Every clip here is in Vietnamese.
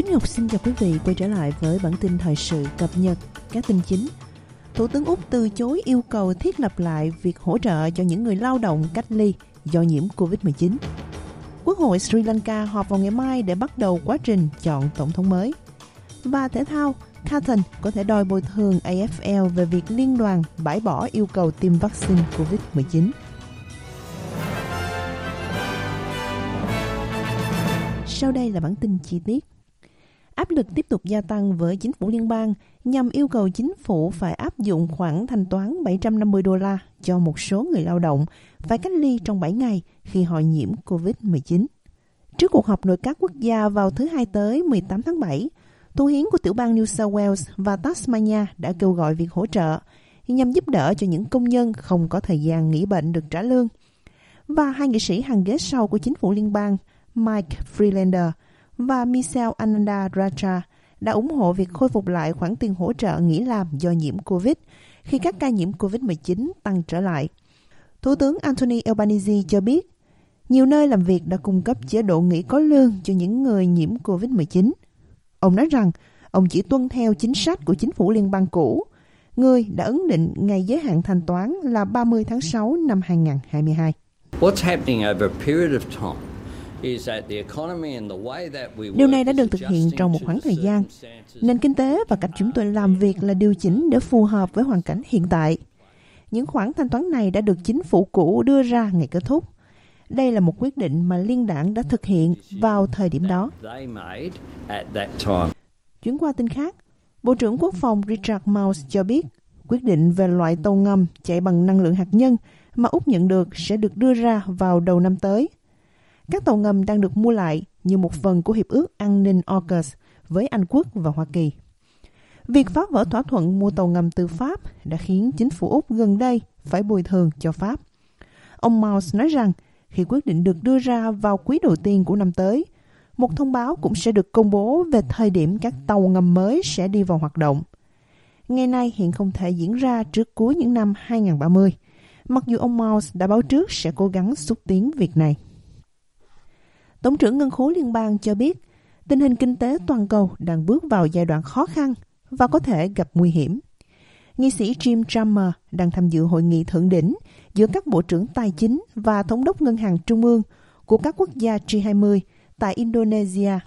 Bích Ngọc xin chào quý vị quay trở lại với bản tin thời sự cập nhật các tin chính. Thủ tướng Úc từ chối yêu cầu thiết lập lại việc hỗ trợ cho những người lao động cách ly do nhiễm COVID-19. Quốc hội Sri Lanka họp vào ngày mai để bắt đầu quá trình chọn tổng thống mới. Và thể thao, Carlton có thể đòi bồi thường AFL về việc liên đoàn bãi bỏ yêu cầu tiêm vaccine COVID-19. Sau đây là bản tin chi tiết. Áp lực tiếp tục gia tăng với chính phủ liên bang nhằm yêu cầu chính phủ phải áp dụng khoản thanh toán 750 đô la cho một số người lao động phải cách ly trong 7 ngày khi họ nhiễm COVID-19. Trước cuộc họp nội các quốc gia vào thứ Hai tới 18 tháng 7, Thủ hiến của tiểu bang New South Wales và Tasmania đã kêu gọi việc hỗ trợ nhằm giúp đỡ cho những công nhân không có thời gian nghỉ bệnh được trả lương. Và hai nghị sĩ hàng ghế sau của chính phủ liên bang Mike Freelander và Michelle Ananda Raja đã ủng hộ việc khôi phục lại khoản tiền hỗ trợ nghỉ làm do nhiễm COVID khi các ca nhiễm COVID-19 tăng trở lại. Thủ tướng Anthony Albanese cho biết, nhiều nơi làm việc đã cung cấp chế độ nghỉ có lương cho những người nhiễm COVID-19. Ông nói rằng ông chỉ tuân theo chính sách của chính phủ liên bang cũ, người đã ấn định ngày giới hạn thanh toán là 30 tháng 6 năm 2022. What's happening over a period of time Điều này đã được thực hiện trong một khoảng thời gian. Nền kinh tế và cách chúng tôi làm việc là điều chỉnh để phù hợp với hoàn cảnh hiện tại. Những khoản thanh toán này đã được chính phủ cũ đưa ra ngày kết thúc. Đây là một quyết định mà liên đảng đã thực hiện vào thời điểm đó. Chuyển qua tin khác, Bộ trưởng Quốc phòng Richard Mouse cho biết quyết định về loại tàu ngầm chạy bằng năng lượng hạt nhân mà Úc nhận được sẽ được đưa ra vào đầu năm tới – các tàu ngầm đang được mua lại như một phần của Hiệp ước An ninh AUKUS với Anh Quốc và Hoa Kỳ. Việc phá vỡ thỏa thuận mua tàu ngầm từ Pháp đã khiến chính phủ Úc gần đây phải bồi thường cho Pháp. Ông Mouse nói rằng khi quyết định được đưa ra vào quý đầu tiên của năm tới, một thông báo cũng sẽ được công bố về thời điểm các tàu ngầm mới sẽ đi vào hoạt động. Ngày nay hiện không thể diễn ra trước cuối những năm 2030, mặc dù ông Mouse đã báo trước sẽ cố gắng xúc tiến việc này. Tổng trưởng Ngân khố Liên bang cho biết tình hình kinh tế toàn cầu đang bước vào giai đoạn khó khăn và có thể gặp nguy hiểm. Nghị sĩ Jim Chalmers đang tham dự hội nghị thượng đỉnh giữa các bộ trưởng tài chính và thống đốc ngân hàng trung ương của các quốc gia G20 tại Indonesia.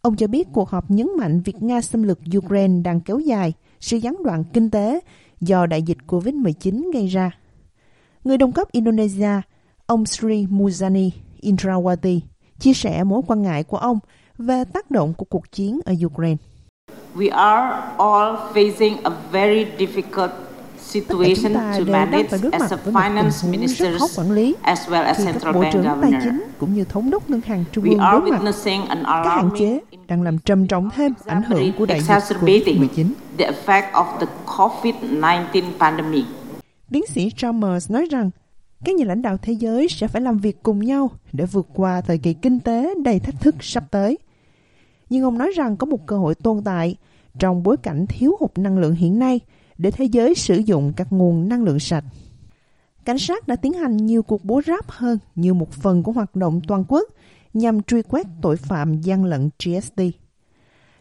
Ông cho biết cuộc họp nhấn mạnh việc Nga xâm lược Ukraine đang kéo dài sự gián đoạn kinh tế do đại dịch COVID-19 gây ra. Người đồng cấp Indonesia, ông Sri Muzani Indrawati, chia sẻ mối quan ngại của ông về tác động của cuộc chiến ở Ukraine. We are all facing a very difficult situation to manage as a finance lý as well as central bank governor. Cũng như thống đốc ngân hàng trung ương đối mặt các hạn chế đang làm trầm trọng thêm ảnh hưởng của đại dịch COVID-19. The effect of the COVID-19 pandemic. Tiến sĩ Chalmers nói rằng các nhà lãnh đạo thế giới sẽ phải làm việc cùng nhau để vượt qua thời kỳ kinh tế đầy thách thức sắp tới. Nhưng ông nói rằng có một cơ hội tồn tại trong bối cảnh thiếu hụt năng lượng hiện nay để thế giới sử dụng các nguồn năng lượng sạch. Cảnh sát đã tiến hành nhiều cuộc bố ráp hơn như một phần của hoạt động toàn quốc nhằm truy quét tội phạm gian lận GST.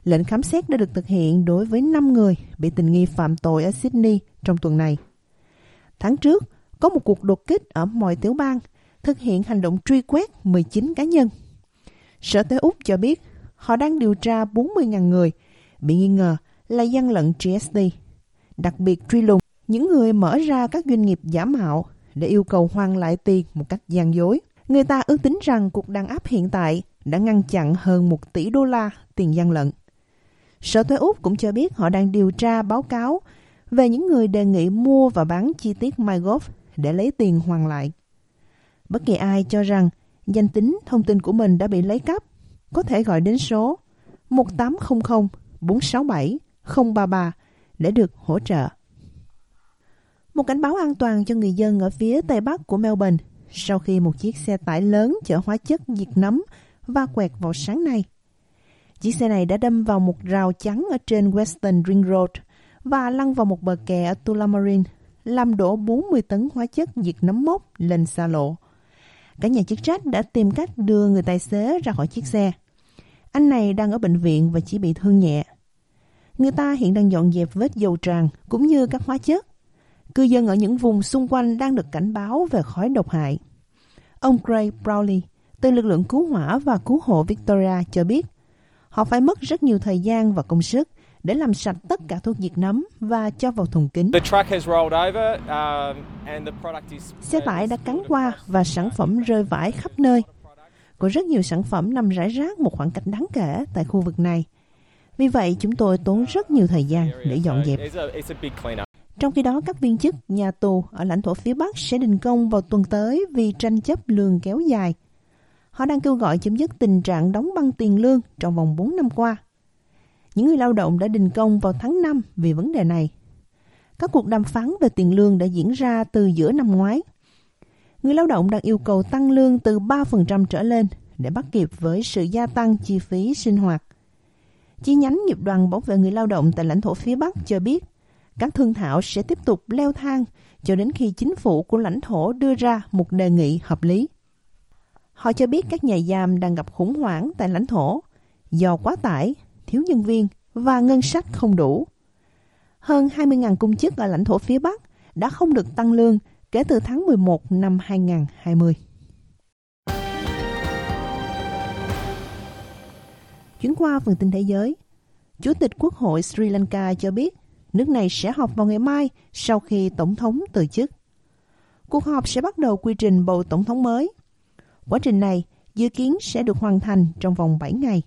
Lệnh khám xét đã được thực hiện đối với 5 người bị tình nghi phạm tội ở Sydney trong tuần này. Tháng trước, có một cuộc đột kích ở mọi tiểu bang, thực hiện hành động truy quét 19 cá nhân. Sở Tế Úc cho biết họ đang điều tra 40.000 người bị nghi ngờ là gian lận GST, đặc biệt truy lùng những người mở ra các doanh nghiệp giả mạo để yêu cầu hoàn lại tiền một cách gian dối. Người ta ước tính rằng cuộc đàn áp hiện tại đã ngăn chặn hơn 1 tỷ đô la tiền gian lận. Sở Thuế Úc cũng cho biết họ đang điều tra báo cáo về những người đề nghị mua và bán chi tiết MyGov để lấy tiền hoàn lại. Bất kỳ ai cho rằng danh tính, thông tin của mình đã bị lấy cắp, có thể gọi đến số 1800 467 033 để được hỗ trợ. Một cảnh báo an toàn cho người dân ở phía tây bắc của Melbourne sau khi một chiếc xe tải lớn chở hóa chất diệt nấm va quẹt vào sáng nay. Chiếc xe này đã đâm vào một rào chắn ở trên Western Ring Road và lăn vào một bờ kè ở Tullamarine làm đổ 40 tấn hóa chất diệt nấm mốc lên xa lộ. Cả nhà chức trách đã tìm cách đưa người tài xế ra khỏi chiếc xe. Anh này đang ở bệnh viện và chỉ bị thương nhẹ. Người ta hiện đang dọn dẹp vết dầu tràn cũng như các hóa chất. Cư dân ở những vùng xung quanh đang được cảnh báo về khói độc hại. Ông Gray Browley từ lực lượng cứu hỏa và cứu hộ Victoria cho biết, họ phải mất rất nhiều thời gian và công sức để làm sạch tất cả thuốc diệt nấm và cho vào thùng kính. Xe tải đã cắn qua và sản phẩm rơi vãi khắp nơi. Có rất nhiều sản phẩm nằm rải rác một khoảng cách đáng kể tại khu vực này. Vì vậy, chúng tôi tốn rất nhiều thời gian để dọn dẹp. Trong khi đó, các viên chức nhà tù ở lãnh thổ phía Bắc sẽ đình công vào tuần tới vì tranh chấp lương kéo dài. Họ đang kêu gọi chấm dứt tình trạng đóng băng tiền lương trong vòng 4 năm qua. Những người lao động đã đình công vào tháng 5 vì vấn đề này. Các cuộc đàm phán về tiền lương đã diễn ra từ giữa năm ngoái. Người lao động đang yêu cầu tăng lương từ 3% trở lên để bắt kịp với sự gia tăng chi phí sinh hoạt. Chi nhánh nghiệp đoàn bảo vệ người lao động tại lãnh thổ phía Bắc cho biết các thương thảo sẽ tiếp tục leo thang cho đến khi chính phủ của lãnh thổ đưa ra một đề nghị hợp lý. Họ cho biết các nhà giam đang gặp khủng hoảng tại lãnh thổ do quá tải, thiếu nhân viên và ngân sách không đủ. Hơn 20.000 công chức ở lãnh thổ phía Bắc đã không được tăng lương kể từ tháng 11 năm 2020. Chuyển qua phần tin thế giới, Chủ tịch Quốc hội Sri Lanka cho biết nước này sẽ họp vào ngày mai sau khi Tổng thống từ chức. Cuộc họp sẽ bắt đầu quy trình bầu Tổng thống mới. Quá trình này dự kiến sẽ được hoàn thành trong vòng 7 ngày.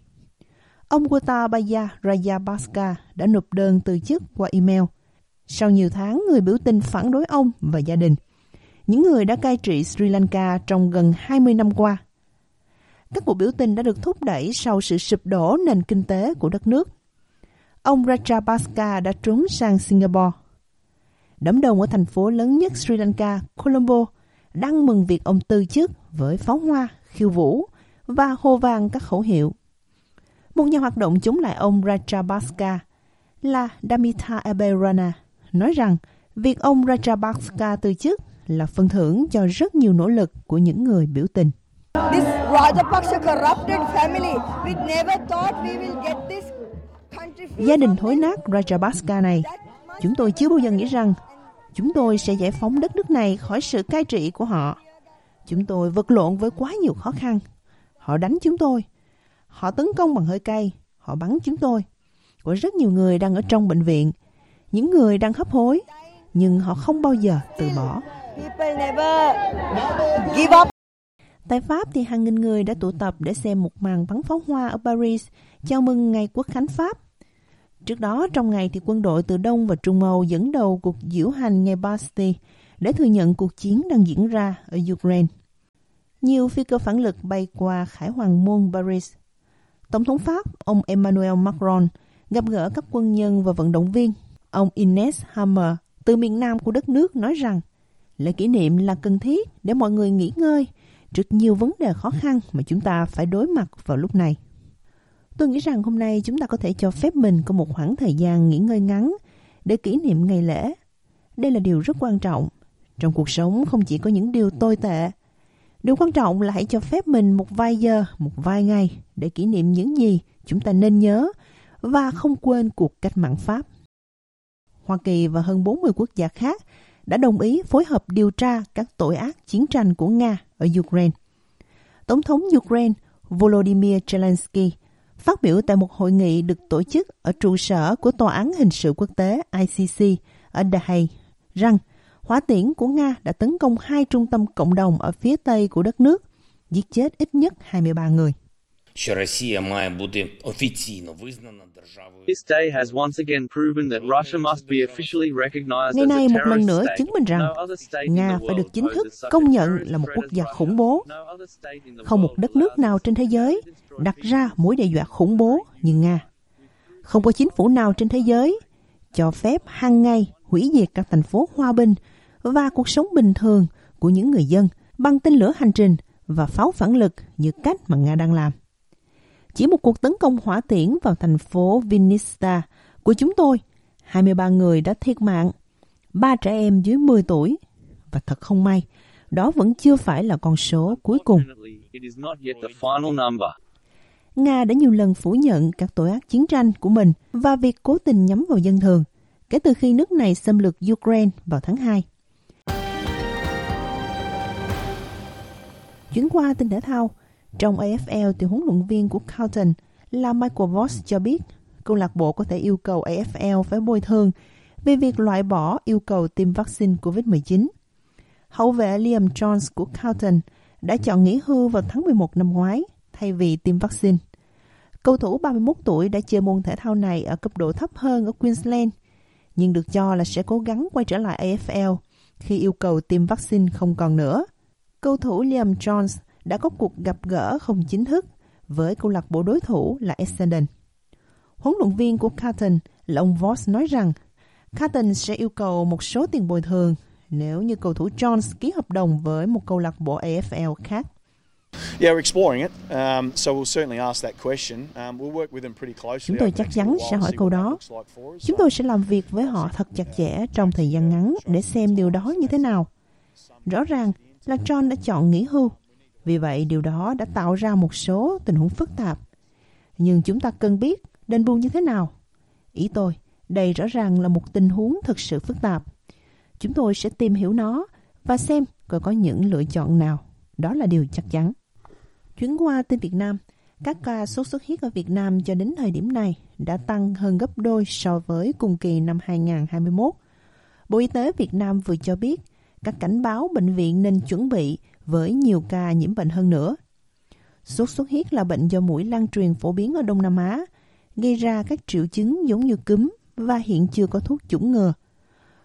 Ông Gotabaya Rajapaksa đã nộp đơn từ chức qua email. Sau nhiều tháng người biểu tình phản đối ông và gia đình, những người đã cai trị Sri Lanka trong gần 20 năm qua. Các cuộc biểu tình đã được thúc đẩy sau sự sụp đổ nền kinh tế của đất nước ông Rajapaksa đã trốn sang Singapore. Đám đông ở thành phố lớn nhất Sri Lanka, Colombo, đang mừng việc ông từ chức với pháo hoa, khiêu vũ và hô vang các khẩu hiệu. Một nhà hoạt động chống lại ông Rajapaksa là Damita Aberana nói rằng việc ông Rajapaksa từ chức là phần thưởng cho rất nhiều nỗ lực của những người biểu tình. Gia đình thối nát Rajapaksa này, chúng tôi chưa bao giờ nghĩ rằng chúng tôi sẽ giải phóng đất nước này khỏi sự cai trị của họ. Chúng tôi vật lộn với quá nhiều khó khăn. Họ đánh chúng tôi. Họ tấn công bằng hơi cay. Họ bắn chúng tôi. của rất nhiều người đang ở trong bệnh viện. Những người đang hấp hối. Nhưng họ không bao giờ từ bỏ. Tại Pháp thì hàng nghìn người đã tụ tập để xem một màn bắn pháo hoa ở Paris chào mừng ngày quốc khánh Pháp. Trước đó, trong ngày thì quân đội từ Đông và Trung Âu dẫn đầu cuộc diễu hành ngày Bastille để thừa nhận cuộc chiến đang diễn ra ở Ukraine. Nhiều phi cơ phản lực bay qua khải hoàng môn Paris. Tổng thống Pháp, ông Emmanuel Macron, gặp gỡ các quân nhân và vận động viên. Ông Ines Hammer từ miền Nam của đất nước nói rằng lễ kỷ niệm là cần thiết để mọi người nghỉ ngơi trước nhiều vấn đề khó khăn mà chúng ta phải đối mặt vào lúc này. Tôi nghĩ rằng hôm nay chúng ta có thể cho phép mình có một khoảng thời gian nghỉ ngơi ngắn để kỷ niệm ngày lễ. Đây là điều rất quan trọng. Trong cuộc sống không chỉ có những điều tồi tệ. Điều quan trọng là hãy cho phép mình một vài giờ, một vài ngày để kỷ niệm những gì chúng ta nên nhớ và không quên cuộc cách mạng Pháp. Hoa Kỳ và hơn 40 quốc gia khác đã đồng ý phối hợp điều tra các tội ác chiến tranh của Nga ở Ukraine. Tổng thống Ukraine Volodymyr Zelensky phát biểu tại một hội nghị được tổ chức ở trụ sở của Tòa án Hình sự Quốc tế ICC ở The Hague rằng hỏa tiễn của Nga đã tấn công hai trung tâm cộng đồng ở phía tây của đất nước, giết chết ít nhất 23 người. Ngày nay một lần nữa chứng minh rằng Nga phải được chính thức công nhận là một quốc gia khủng bố. Không một đất nước nào trên thế giới đặt ra mối đe dọa khủng bố như Nga. Không có chính phủ nào trên thế giới cho phép hàng ngày hủy diệt các thành phố hòa bình và cuộc sống bình thường của những người dân bằng tên lửa hành trình và pháo phản lực như cách mà Nga đang làm. Chỉ một cuộc tấn công hỏa tiễn vào thành phố Vinnytsia của chúng tôi, 23 người đã thiệt mạng, ba trẻ em dưới 10 tuổi. Và thật không may, đó vẫn chưa phải là con số cuối cùng. Nga đã nhiều lần phủ nhận các tội ác chiến tranh của mình và việc cố tình nhắm vào dân thường kể từ khi nước này xâm lược Ukraine vào tháng 2. Chuyển qua tin thể thao, trong AFL thì huấn luyện viên của Carlton là Michael Voss cho biết câu lạc bộ có thể yêu cầu AFL phải bồi thường về việc loại bỏ yêu cầu tiêm vaccine COVID-19. Hậu vệ Liam Jones của Carlton đã chọn nghỉ hưu vào tháng 11 năm ngoái thay vì tiêm vaccine. Cầu thủ 31 tuổi đã chơi môn thể thao này ở cấp độ thấp hơn ở Queensland, nhưng được cho là sẽ cố gắng quay trở lại AFL khi yêu cầu tiêm vaccine không còn nữa. Cầu thủ Liam Jones đã có cuộc gặp gỡ không chính thức với câu lạc bộ đối thủ là Essendon. Huấn luyện viên của Carlton là ông Voss nói rằng Carlton sẽ yêu cầu một số tiền bồi thường nếu như cầu thủ Jones ký hợp đồng với một câu lạc bộ AFL khác. Chúng tôi chắc chắn sẽ hỏi câu đó. Chúng tôi sẽ làm việc với họ thật chặt chẽ trong thời gian ngắn để xem điều đó như thế nào. Rõ ràng là John đã chọn nghỉ hưu. Vì vậy, điều đó đã tạo ra một số tình huống phức tạp. Nhưng chúng ta cần biết đền bù như thế nào. Ý tôi, đây rõ ràng là một tình huống thực sự phức tạp. Chúng tôi sẽ tìm hiểu nó và xem coi có những lựa chọn nào. Đó là điều chắc chắn. Chuyến qua tin Việt Nam, các ca sốt xuất huyết ở Việt Nam cho đến thời điểm này đã tăng hơn gấp đôi so với cùng kỳ năm 2021. Bộ Y tế Việt Nam vừa cho biết các cảnh báo bệnh viện nên chuẩn bị với nhiều ca nhiễm bệnh hơn nữa. Sốt xuất huyết là bệnh do mũi lan truyền phổ biến ở Đông Nam Á, gây ra các triệu chứng giống như cúm và hiện chưa có thuốc chủng ngừa.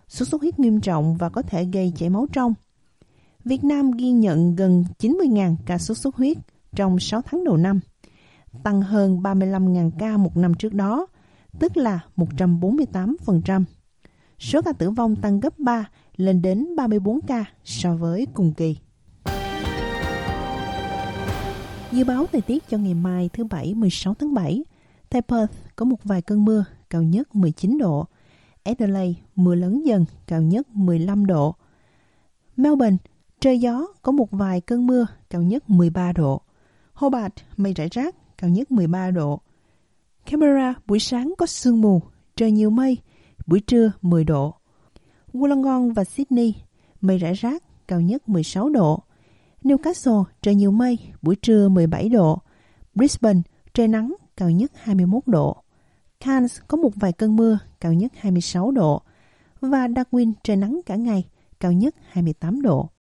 Sốt xuất huyết nghiêm trọng và có thể gây chảy máu trong. Việt Nam ghi nhận gần 90.000 ca sốt xuất huyết trong 6 tháng đầu năm, tăng hơn 35.000 ca một năm trước đó, tức là 148%. Số ca tử vong tăng gấp 3 lên đến 34 ca so với cùng kỳ. Dự báo thời tiết cho ngày mai thứ Bảy 16 tháng 7, tại Perth có một vài cơn mưa, cao nhất 19 độ. Adelaide mưa lớn dần, cao nhất 15 độ. Melbourne trời gió, có một vài cơn mưa, cao nhất 13 độ. Hobart mây rải rác, cao nhất 13 độ. Canberra buổi sáng có sương mù, trời nhiều mây, buổi trưa 10 độ. Wollongong và Sydney mây rải rác, cao nhất 16 độ. Newcastle trời nhiều mây, buổi trưa 17 độ. Brisbane trời nắng, cao nhất 21 độ. Cairns có một vài cơn mưa, cao nhất 26 độ. Và Darwin trời nắng cả ngày, cao nhất 28 độ.